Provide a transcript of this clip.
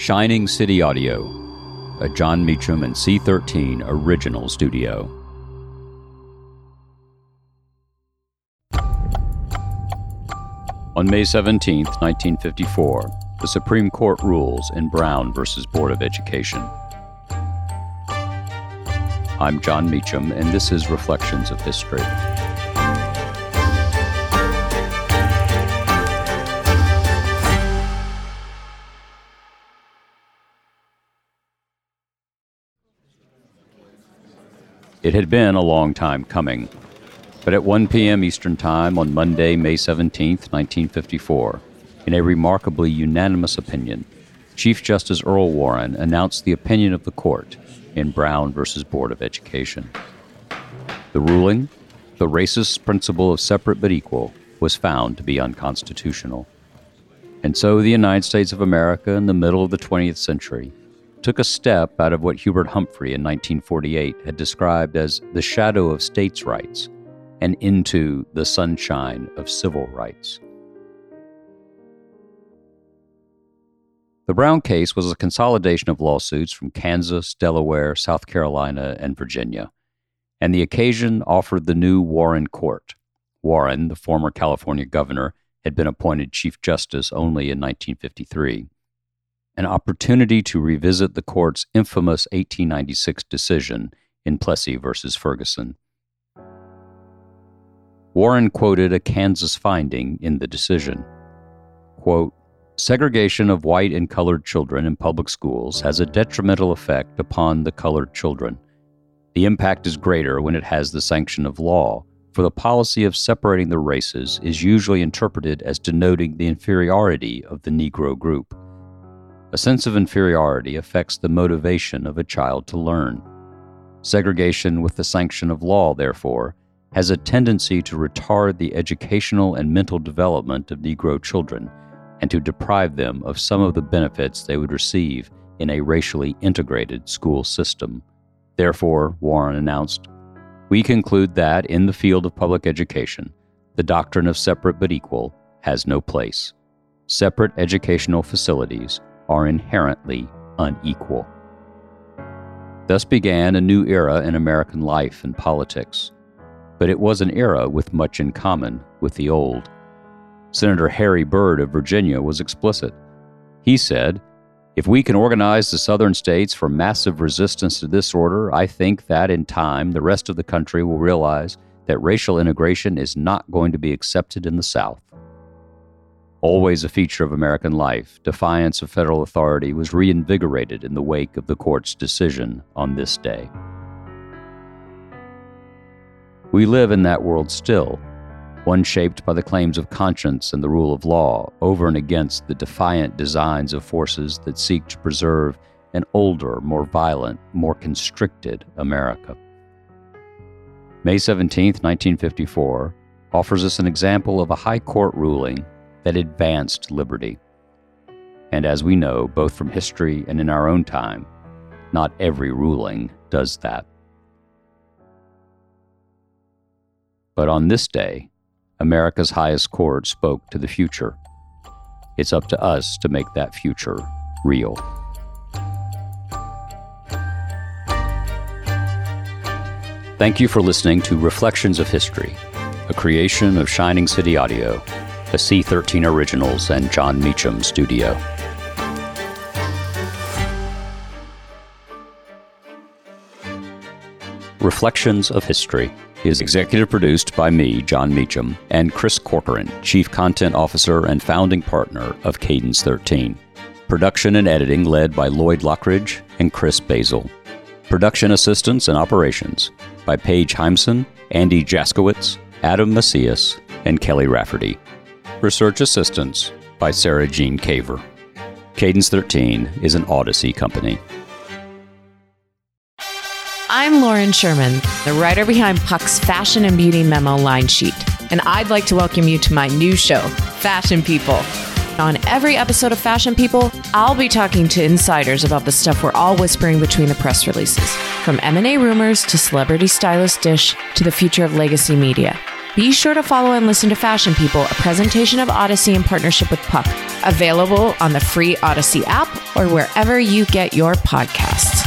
Shining City Audio, a Jon Meacham and C13 original studio. On May 17, 1954, the Supreme Court rules in Brown v. Board of Education. I'm Jon Meacham, and this is Reflections of History. It had been a long time coming, but at 1 p.m. Eastern Time on Monday, May 17, 1954, in a remarkably unanimous opinion, Chief Justice Earl Warren announced the opinion of the court in Brown v. Board of Education. The ruling, the racist principle of separate but equal, was found to be unconstitutional. And so the United States of America in the middle of the 20th century took a step out of what Hubert Humphrey in 1948 had described as the shadow of states' rights and into the sunshine of civil rights. The Brown case was a consolidation of lawsuits from Kansas, Delaware, South Carolina, and Virginia, and the occasion offered the new Warren Court. Warren, the former California governor, had been appointed Chief Justice only in 1953 an opportunity to revisit the court's infamous 1896 decision in Plessy v. Ferguson. Warren quoted a Kansas finding in the decision. Quote, Segregation of white and colored children in public schools has a detrimental effect upon the colored children. The impact is greater when it has the sanction of law, for the policy of separating the races is usually interpreted as denoting the inferiority of the Negro group. A sense of inferiority affects the motivation of a child to learn. Segregation with the sanction of law, therefore, has a tendency to retard the educational and mental development of Negro children and to deprive them of some of the benefits they would receive in a racially integrated school system. Therefore, Warren announced, we conclude that in the field of public education, the doctrine of separate but equal has no place. Separate educational facilities are inherently unequal. Thus began a new era in American life and politics, but it was an era with much in common with the old. Senator Harry Byrd of Virginia was explicit. He said, If we can organize the southern states for massive resistance to this order, I think that in time the rest of the country will realize that racial integration is not going to be accepted in the South. Always a feature of American life, defiance of federal authority was reinvigorated in the wake of the court's decision on this day. We live in that world still, one shaped by the claims of conscience and the rule of law, over and against the defiant designs of forces that seek to preserve an older, more violent, more constricted America. May 17, 1954, offers us an example of a high court ruling that advanced liberty. And as we know, both from history and in our own time, not every ruling does that. But on this day, America's highest court spoke to the future. It's up to us to make that future real. Thank you for listening to Reflections of History, a creation of Shining City Audio a C13 Originals and Jon Meacham studio. Reflections of History is executive produced by me, Jon Meacham, and Chris Corcoran, Chief Content Officer and founding partner of Cadence 13. Production and editing led by Lloyd Lockridge and Chris Basil. Production assistance and operations by Paige Heimson, Andy Jaskowitz, Adam Macias, and Kelly Rafferty. Research assistance by Sarah Jean Caver. Cadence 13 is an Odyssey company. I'm Lauren Sherman, the writer behind Puck's Fashion and Beauty Memo line sheet, and I'd like to welcome you to my new show, Fashion People. On every episode of Fashion People, I'll be talking to insiders about the stuff we're all whispering between the press releases, from M&A rumors to celebrity stylist dish to the future of legacy media. Be sure to follow and listen to Fashion People, a presentation of Odyssey in partnership with Puck, available on the free Odyssey app or wherever you get your podcasts.